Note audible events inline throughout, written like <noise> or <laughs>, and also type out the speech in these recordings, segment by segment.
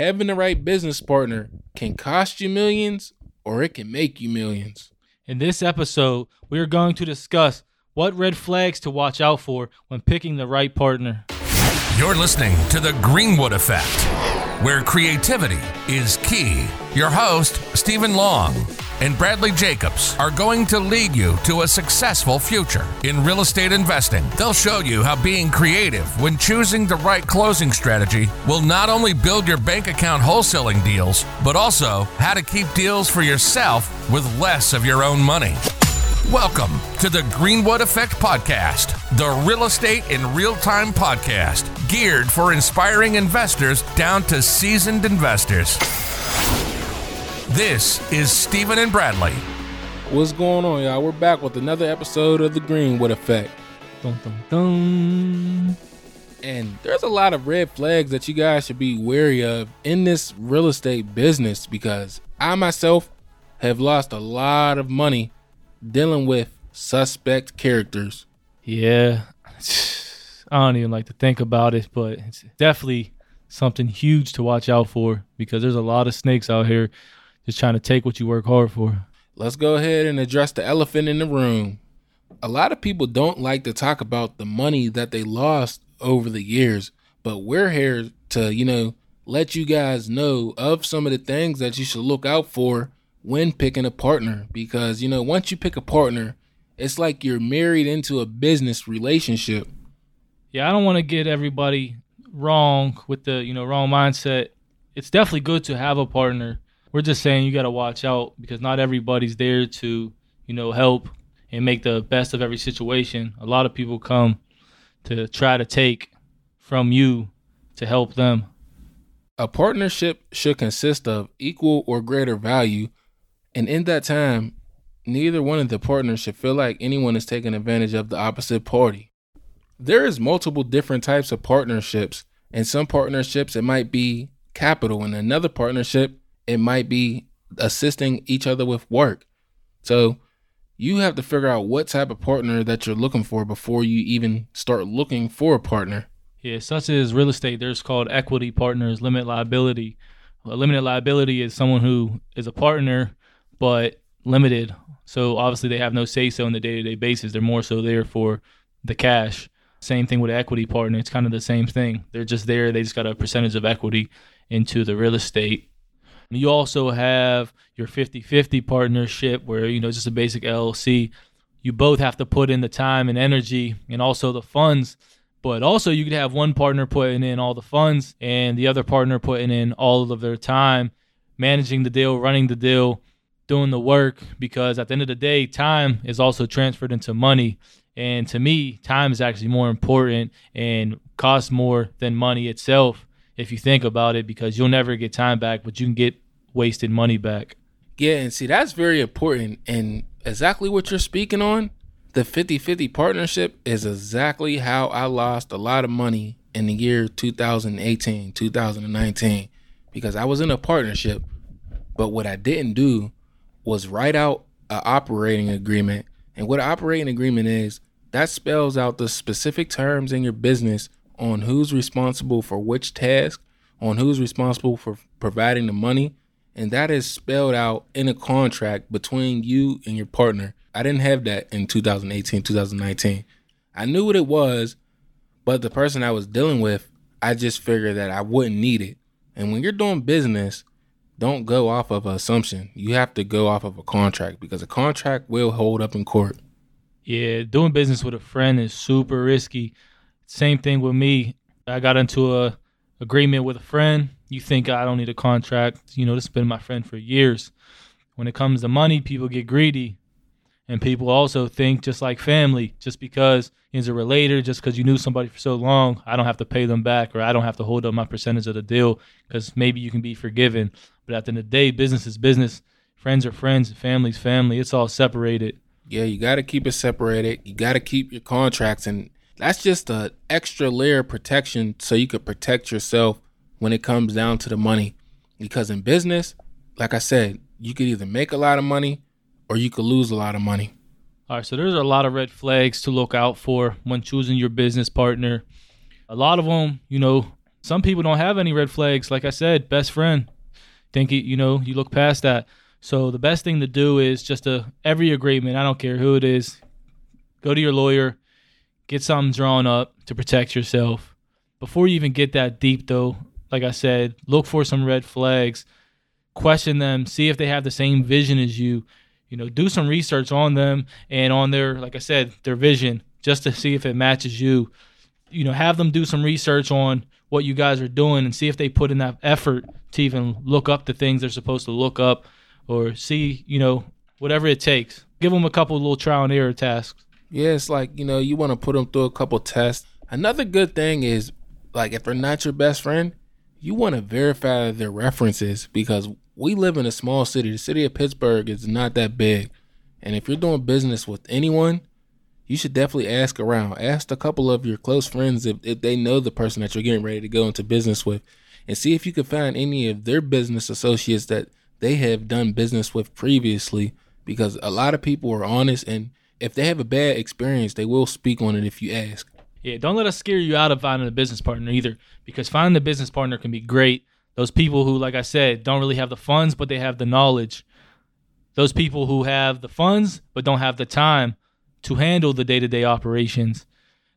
Having the right business partner can cost you millions or it can make you millions. In this episode, we are going to discuss what red flags to watch out for when picking the right partner. You're listening to The Greenwood Effect, where creativity is key. Your host, Stephen Long, and Bradley Jacobs are going to lead you to a successful future in real estate investing. They'll show you how being creative when choosing the right closing strategy will not only build your bank account wholesaling deals, but also how to keep deals for yourself with less of your own money. Welcome to the Greenwood Effect Podcast, the real estate in real time podcast geared for inspiring investors down to seasoned investors. This is Stephen and Bradley. What's going on, y'all? We're back with another episode of The Greenwood Effect. Dun, dun, dun. And there's a lot of red flags that you guys should be wary of in this real estate business because I myself have lost a lot of money dealing with suspect characters. Yeah. <laughs> I don't even like to think about it, but it's definitely something huge to watch out for because there's a lot of snakes out here just trying to take what you work hard for. Let's go ahead and address the elephant in the room. A lot of people don't like to talk about the money that they lost over the years, but we're here to, you know, let you guys know of some of the things that you should look out for when picking a partner because, you know, once you pick a partner, it's like you're married into a business relationship. Yeah, I don't want to get everybody wrong with the, you know, wrong mindset. It's definitely good to have a partner. We're just saying you got to watch out because not everybody's there to, you know, help and make the best of every situation. A lot of people come to try to take from you to help them. A partnership should consist of equal or greater value, and in that time, neither one of the partners should feel like anyone is taking advantage of the opposite party. There is multiple different types of partnerships. In some partnerships, it might be capital. In another partnership, it might be assisting each other with work. So you have to figure out what type of partner that you're looking for before you even start looking for a partner. Yeah, such as real estate, there's called equity partners, limit liability. A limited liability is someone who is a partner but limited. So obviously they have no say so on the day to day basis. They're more so there for the cash. Same thing with equity partner. It's kind of the same thing. They're just there. They just got a percentage of equity into the real estate. You also have your 50 50 partnership where, you know, just a basic LLC. You both have to put in the time and energy and also the funds. But also, you could have one partner putting in all the funds and the other partner putting in all of their time, managing the deal, running the deal, doing the work. Because at the end of the day, time is also transferred into money. And to me, time is actually more important and costs more than money itself if you think about it, because you'll never get time back, but you can get wasted money back. Yeah, and see, that's very important. And exactly what you're speaking on, the 50 50 partnership is exactly how I lost a lot of money in the year 2018, 2019, because I was in a partnership. But what I didn't do was write out an operating agreement. And what an operating agreement is, that spells out the specific terms in your business on who's responsible for which task, on who's responsible for providing the money, and that is spelled out in a contract between you and your partner. I didn't have that in 2018, 2019. I knew what it was, but the person I was dealing with, I just figured that I wouldn't need it. And when you're doing business, don't go off of an assumption. You have to go off of a contract because a contract will hold up in court. Yeah, doing business with a friend is super risky. Same thing with me. I got into a agreement with a friend. You think I don't need a contract. You know, this has been my friend for years. When it comes to money, people get greedy. And people also think just like family, just because he's a relator, just because you knew somebody for so long, I don't have to pay them back or I don't have to hold up my percentage of the deal because maybe you can be forgiven. But at the end of the day, business is business. Friends are friends, family's family. It's all separated. Yeah, you got to keep it separated. You got to keep your contracts, and that's just an extra layer of protection so you could protect yourself when it comes down to the money. Because in business, like I said, you could either make a lot of money or you could lose a lot of money. All right, so there's a lot of red flags to look out for when choosing your business partner. A lot of them, you know, Some people don't have any red flags. Like I said, best friend. Think it, you know, you look past that. So the best thing to do is just a every agreement. I don't care who it is. Go to your lawyer, get something drawn up to protect yourself. Before you even get that deep, though, like I said, look for some red flags, question them, see if they have the same vision as you. You know, do some research on them and on their, like I said, their vision, just to see if it matches you. You know, have them do some research on what you guys are doing and see if they put in that effort to even look up the things they're supposed to look up or see, you know, whatever it takes. Give them a couple little trial and error tasks. Yeah, it's like, you know, you want to put them through a couple tests. Another good thing is, like, if they're not your best friend, you want to verify their references because we live in a small city. The city of Pittsburgh is not that big. And if you're doing business with anyone, you should definitely ask around. Ask a couple of your close friends if, if they know the person that you're getting ready to go into business with and see if you can find any of their business associates that they have done business with previously because a lot of people are honest and if they have a bad experience, they will speak on it if you ask. Yeah, don't let us scare you out of finding a business partner either because finding a business partner can be great. Those people who, like I said, don't really have the funds, but they have the knowledge. Those people who have the funds, but don't have the time to handle the day to day operations.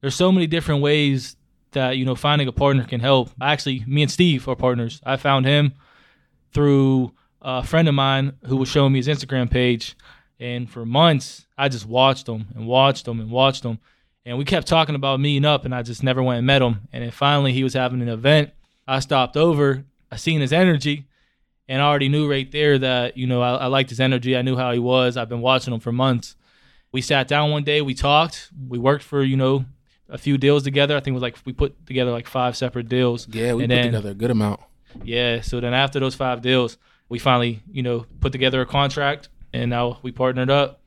There's so many different ways that, you know, finding a partner can help. Actually, me and Steve are partners. I found him through a friend of mine who was showing me his Instagram page. And for months, I just watched him and watched him and watched him. And we kept talking about meeting up, and I just never went and met him. And then finally, he was having an event. I stopped over. I seen his energy, and I already knew right there that you know I, I liked his energy. I knew how he was. I've been watching him for months. We sat down one day. We talked. We worked for you know a few deals together. I think it was like we put together like five separate deals. Yeah, we and put then, together a good amount. Yeah. So then after those five deals, we finally you know put together a contract, and now we partnered up.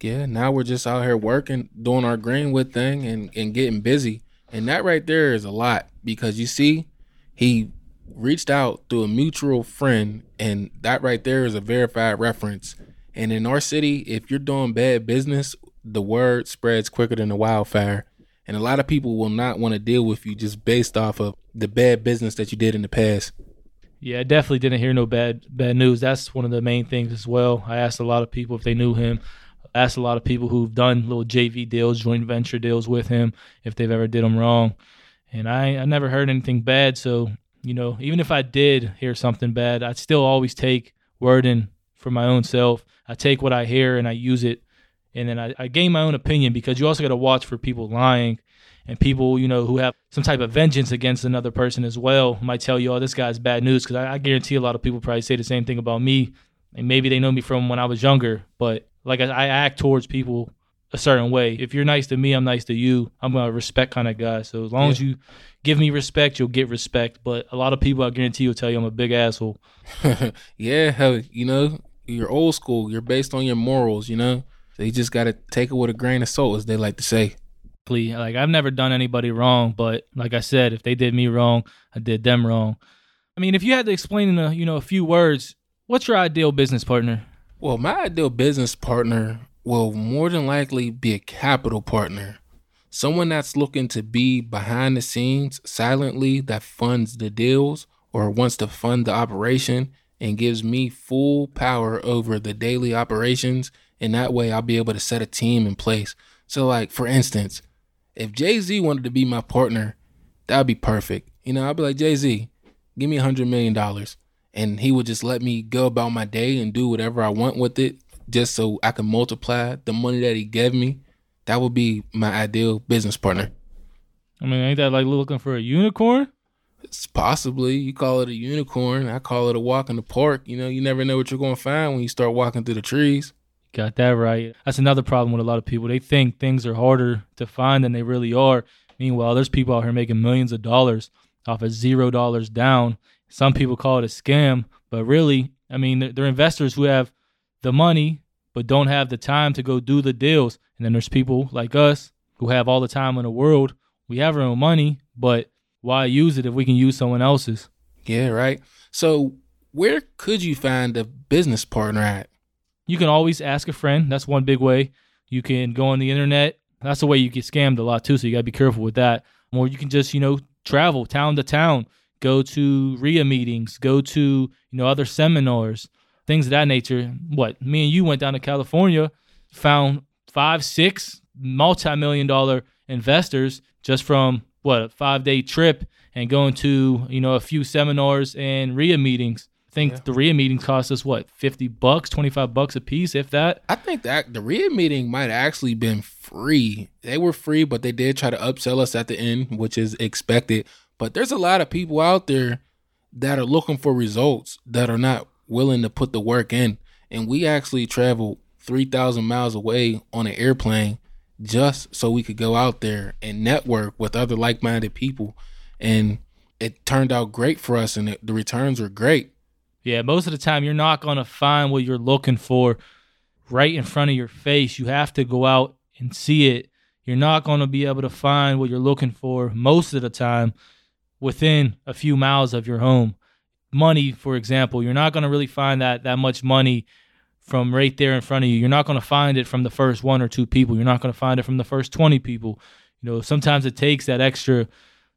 Yeah, now we're just out here working, doing our Greenwood thing and, and getting busy. And that right there is a lot because you see, he reached out through a mutual friend, and that right there is a verified reference. And in our city, if you're doing bad business, the word spreads quicker than a wildfire. And a lot of people will not want to deal with you just based off of the bad business that you did in the past. Yeah, I definitely didn't hear no bad bad news. That's one of the main things as well. I asked a lot of people if they knew him. I asked a lot of people who've done little JV deals, joint venture deals with him, if they've ever did them wrong. And I, I never heard anything bad. So, you know, even if I did hear something bad, I'd still always take wording for my own self. I take what I hear and I use it. And then I, I gain my own opinion because you also got to watch for people lying and people, you know, who have some type of vengeance against another person as well might tell you, oh, this guy's bad news. Because I, I guarantee a lot of people probably say the same thing about me. And maybe they know me from when I was younger, but like I, I act towards people a certain way. If you're nice to me, I'm nice to you. I'm a respect kind of guy. So as long Yeah. as you give me respect, you'll get respect. But a lot of people, I guarantee, will tell you I'm a big asshole. <laughs> yeah, you know, you're old school. You're based on your morals, you know? So you just got to take it with a grain of salt, as they like to say. Like I've never done anybody wrong, but like I said, if they did me wrong, I did them wrong. I mean, if you had to explain in a you know a few words, what's your ideal business partner? Well, my ideal business partner will more than likely be a capital partner. Someone that's looking to be behind the scenes silently that funds the deals or wants to fund the operation and gives me full power over the daily operations. And that way I'll be able to set a team in place. So, like, for instance, if Jay Z wanted to be my partner, that would be perfect. You know, I'd be like, Jay Z, give me a $100 million and he would just let me go about my day and do whatever I want with it just so I can multiply the money that he gave me. That would be my ideal business partner. I mean, ain't that like looking for a unicorn? It's possibly you call it a unicorn. I call it a walk in the park. You know, you never know what you're going to find when you start walking through the trees. Got that right. That's another problem with a lot of people. They think things are harder to find than they really are. Meanwhile, there's people out here making millions of dollars off of zero dollars down. Some people call it a scam, but really, I mean, they're, they're investors who have the money but don't have the time to go do the deals. And then there's people like us who have all the time in the world. We have our own money, but why use it if we can use someone else's? Yeah, right. So, where could you find a business partner at? You can always ask a friend. That's one big way. You can go on the internet. That's the way you get scammed a lot too. So you gotta be careful with that. Or you can just, you know, travel town to town, go to RIA meetings, go to you know other seminars, things of that nature. What me and you went down to California, found five, six multi-million dollar investors just from what a five day trip and going to you know a few seminars and RIA meetings. I think Yeah. the RIA meetings cost us what fifty bucks, twenty five bucks a piece, if that. I think that the RIA meeting might have actually been free. They were free, but they did try to upsell us at the end, which is expected. But there's a lot of people out there that are looking for results that are not willing to put the work in. And we actually traveled 3,000 miles away on an airplane just so we could go out there and network with other like minded people. And it turned out great for us, and the returns were great. Yeah, most of the time you're not going to find what you're looking for right in front of your face. You have to go out and see it. You're not going to be able to find what you're looking for most of the time within a few miles of your home. Money, for example, you're not going to really find that that much money from right there in front of you. You're not going to find it from the first one or two people. You're not going to find it from the first 20 people. You know, sometimes it takes that extra,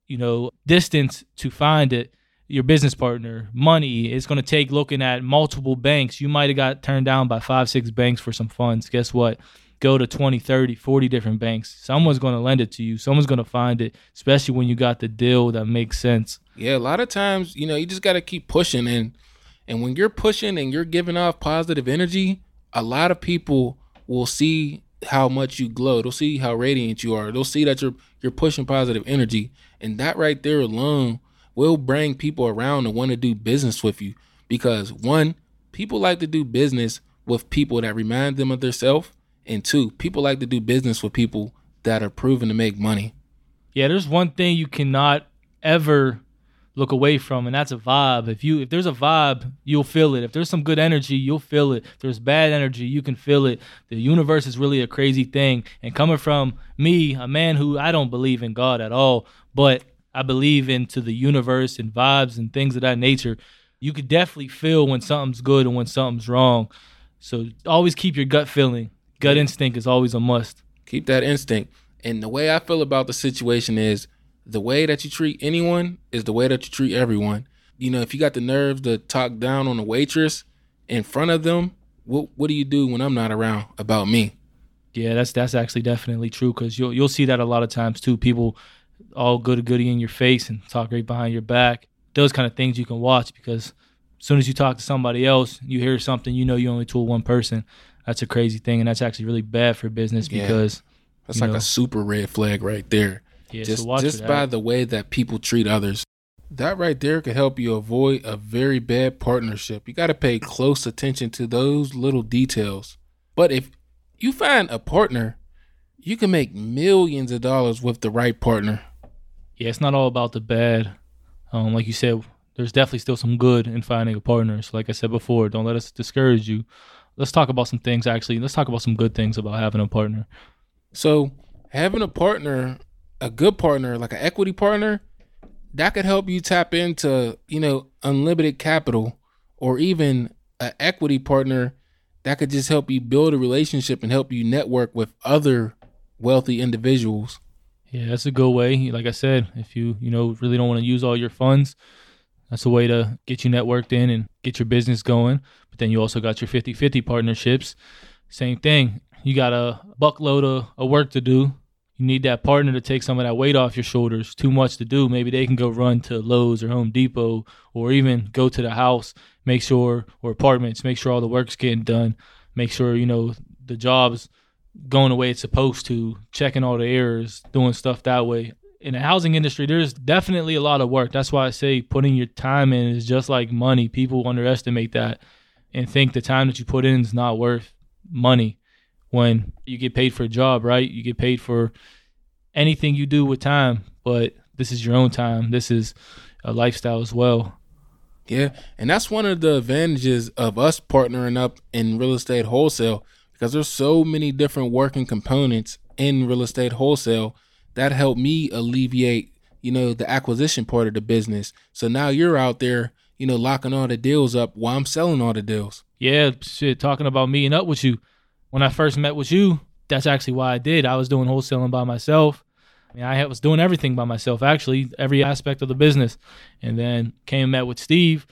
you know, distance to find it your business partner, money. It's going to take looking at multiple banks. You might have got turned down by five, six banks for some funds. Guess what? Go to 20, 30, 40 different banks. Someone's going to lend it to you. Someone's going to find it, especially when you got the deal that makes sense. Yeah, a lot of times, you know, you just got to keep pushing and and when you're pushing and you're giving off positive energy, a lot of people will see how much you glow. They'll see how radiant you are. They'll see that you're you're pushing positive energy, and that right there alone will bring people around to want to do business with you because one, people like to do business with people that remind them of themselves, and two, people like to do business with people that are proven to make money. Yeah, there's one thing you cannot ever look away from, and that's a vibe. If you if there's a vibe, you'll feel it. If there's some good energy, you'll feel it. If there's bad energy, you can feel it. The universe is really a crazy thing. And coming from me, a man who I don't believe in God at all, but I believe into the universe and vibes and things of that nature, you could definitely feel when something's good and when something's wrong. So always keep your gut feeling. Gut instinct is always a must. keep that instinct. And the way I feel about the situation is the way that you treat anyone is the way that you treat everyone. You know, if you got the nerve to talk down on a waitress in front of them, what what do you do when I'm not around about me? Yeah, that's that's actually definitely true because you'll you'll see that a lot of times too. People all good goody in your face and talk right behind your back. Those kind of things you can watch because as soon as you talk to somebody else, you hear something, you know you only told one person. That's a crazy thing, and that's actually really bad for business Yeah. because That's like know. a super red flag right there. Yeah, just so watch just by the way that people treat others. That right there could help you avoid a very bad partnership. You got to pay close attention to those little details. But if you find a partner, you can make millions of dollars with the right partner. yeah, it's not all about the bad. Um, like you said, there's definitely still some good in finding a partner. So, like I said before, don't let us discourage you. Let's talk about some things. Actually, let's talk about some good things about having a partner. So having a partner, a good partner, like an equity partner, that could help you tap into, you know, unlimited capital or even an equity partner that could just help you build a relationship and help you network with other wealthy individuals. Yeah, that's a good way. Like I said, if you you know really don't want to use all your funds, that's a way to get you networked in and get your business going. But then you also got your 50-50 partnerships. Same thing. You got a buckload of, of work to do. You need that partner to take some of that weight off your shoulders. Too much to do. Maybe they can go run to Lowe's or Home Depot or even go to the house, make sure or apartments, make sure all the work's getting done. Make sure, you know, the job's going the way it's supposed to, checking all the errors, doing stuff that way. In the housing industry, there's definitely a lot of work. That's why I say putting your time in is just like money. People underestimate that and think the time that you put in is not worth money when you get paid for a job, right? You get paid for anything you do with time, but this is your own time. This is a lifestyle as well. Yeah. And that's one of the advantages of us partnering up in real estate wholesale because there's so many different working components in real estate wholesale that help me alleviate, you know, the acquisition part of the business. So now you're out there, you know, locking all the deals up while I'm selling all the deals. Yeah, shit, talking about meeting up with you. When I first met with you, that's actually why I did. I was doing wholesaling by myself. I, mean, I was doing everything by myself, actually, every aspect of the business. And then came and met with Steve,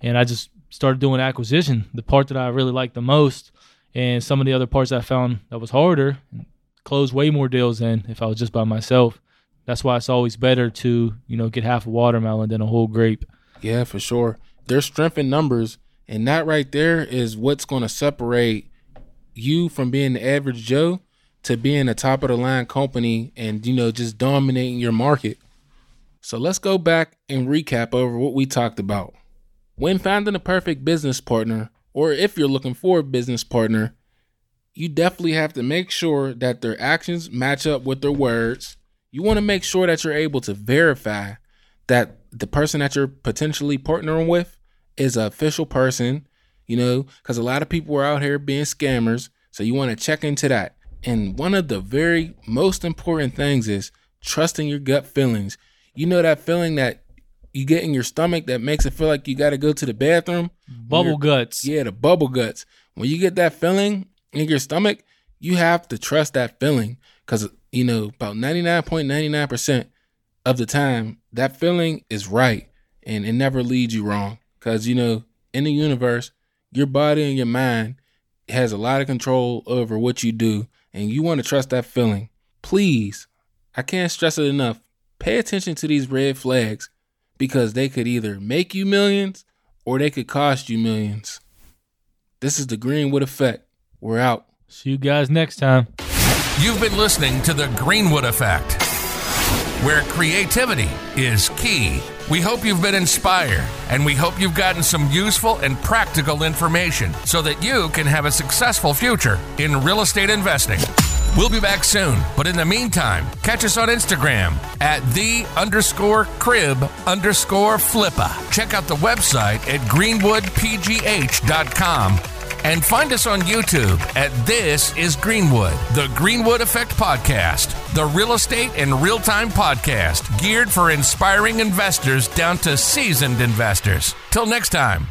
and I just started doing acquisition, the part that I really liked the most. And some of the other parts I found that was harder, closed way more deals than if I was just by myself. That's why it's always better to, you know, get half a watermelon than a whole grape. Yeah, for sure. There's strength in numbers, and that right there is what's going to separate you from being the average Joe to being a top of the line company and you know just dominating your market. So let's go back and recap over what we talked about. When finding a perfect business partner, or if you're looking for a business partner, you definitely have to make sure that their actions match up with their words. You want to make sure that you're able to verify that the person that you're potentially partnering with is an official person, you know, because a lot of people are out here being scammers. So you want to check into that. And one of the very most important things is trusting your gut feelings. You know that feeling that you get in your stomach that makes it feel like you got to go to the bathroom. Bubble guts. Yeah, the bubble guts. When you get that feeling in your stomach, you have to trust that feeling because you know about ninety nine point ninety nine percent of the time that feeling is right and it never leads you wrong because you know in the universe your body and your mind has a lot of control over what you do and you want to trust that feeling please i can't stress it enough pay attention to these red flags because they could either make you millions or they could cost you millions this is the greenwood effect we're out See you guys next time. You've been listening to The Greenwood Effect, where creativity is key. We hope you've been inspired, and we hope you've gotten some useful and practical information so that you can have a successful future in real estate investing. We'll be back soon, but in the meantime, catch us on Instagram at the underscore crib underscore flippa. Check out the website at greenwoodpgh.com and find us on YouTube at This is Greenwood, the Greenwood Effect Podcast, the real estate and real time podcast geared for inspiring investors down to seasoned investors. Till next time.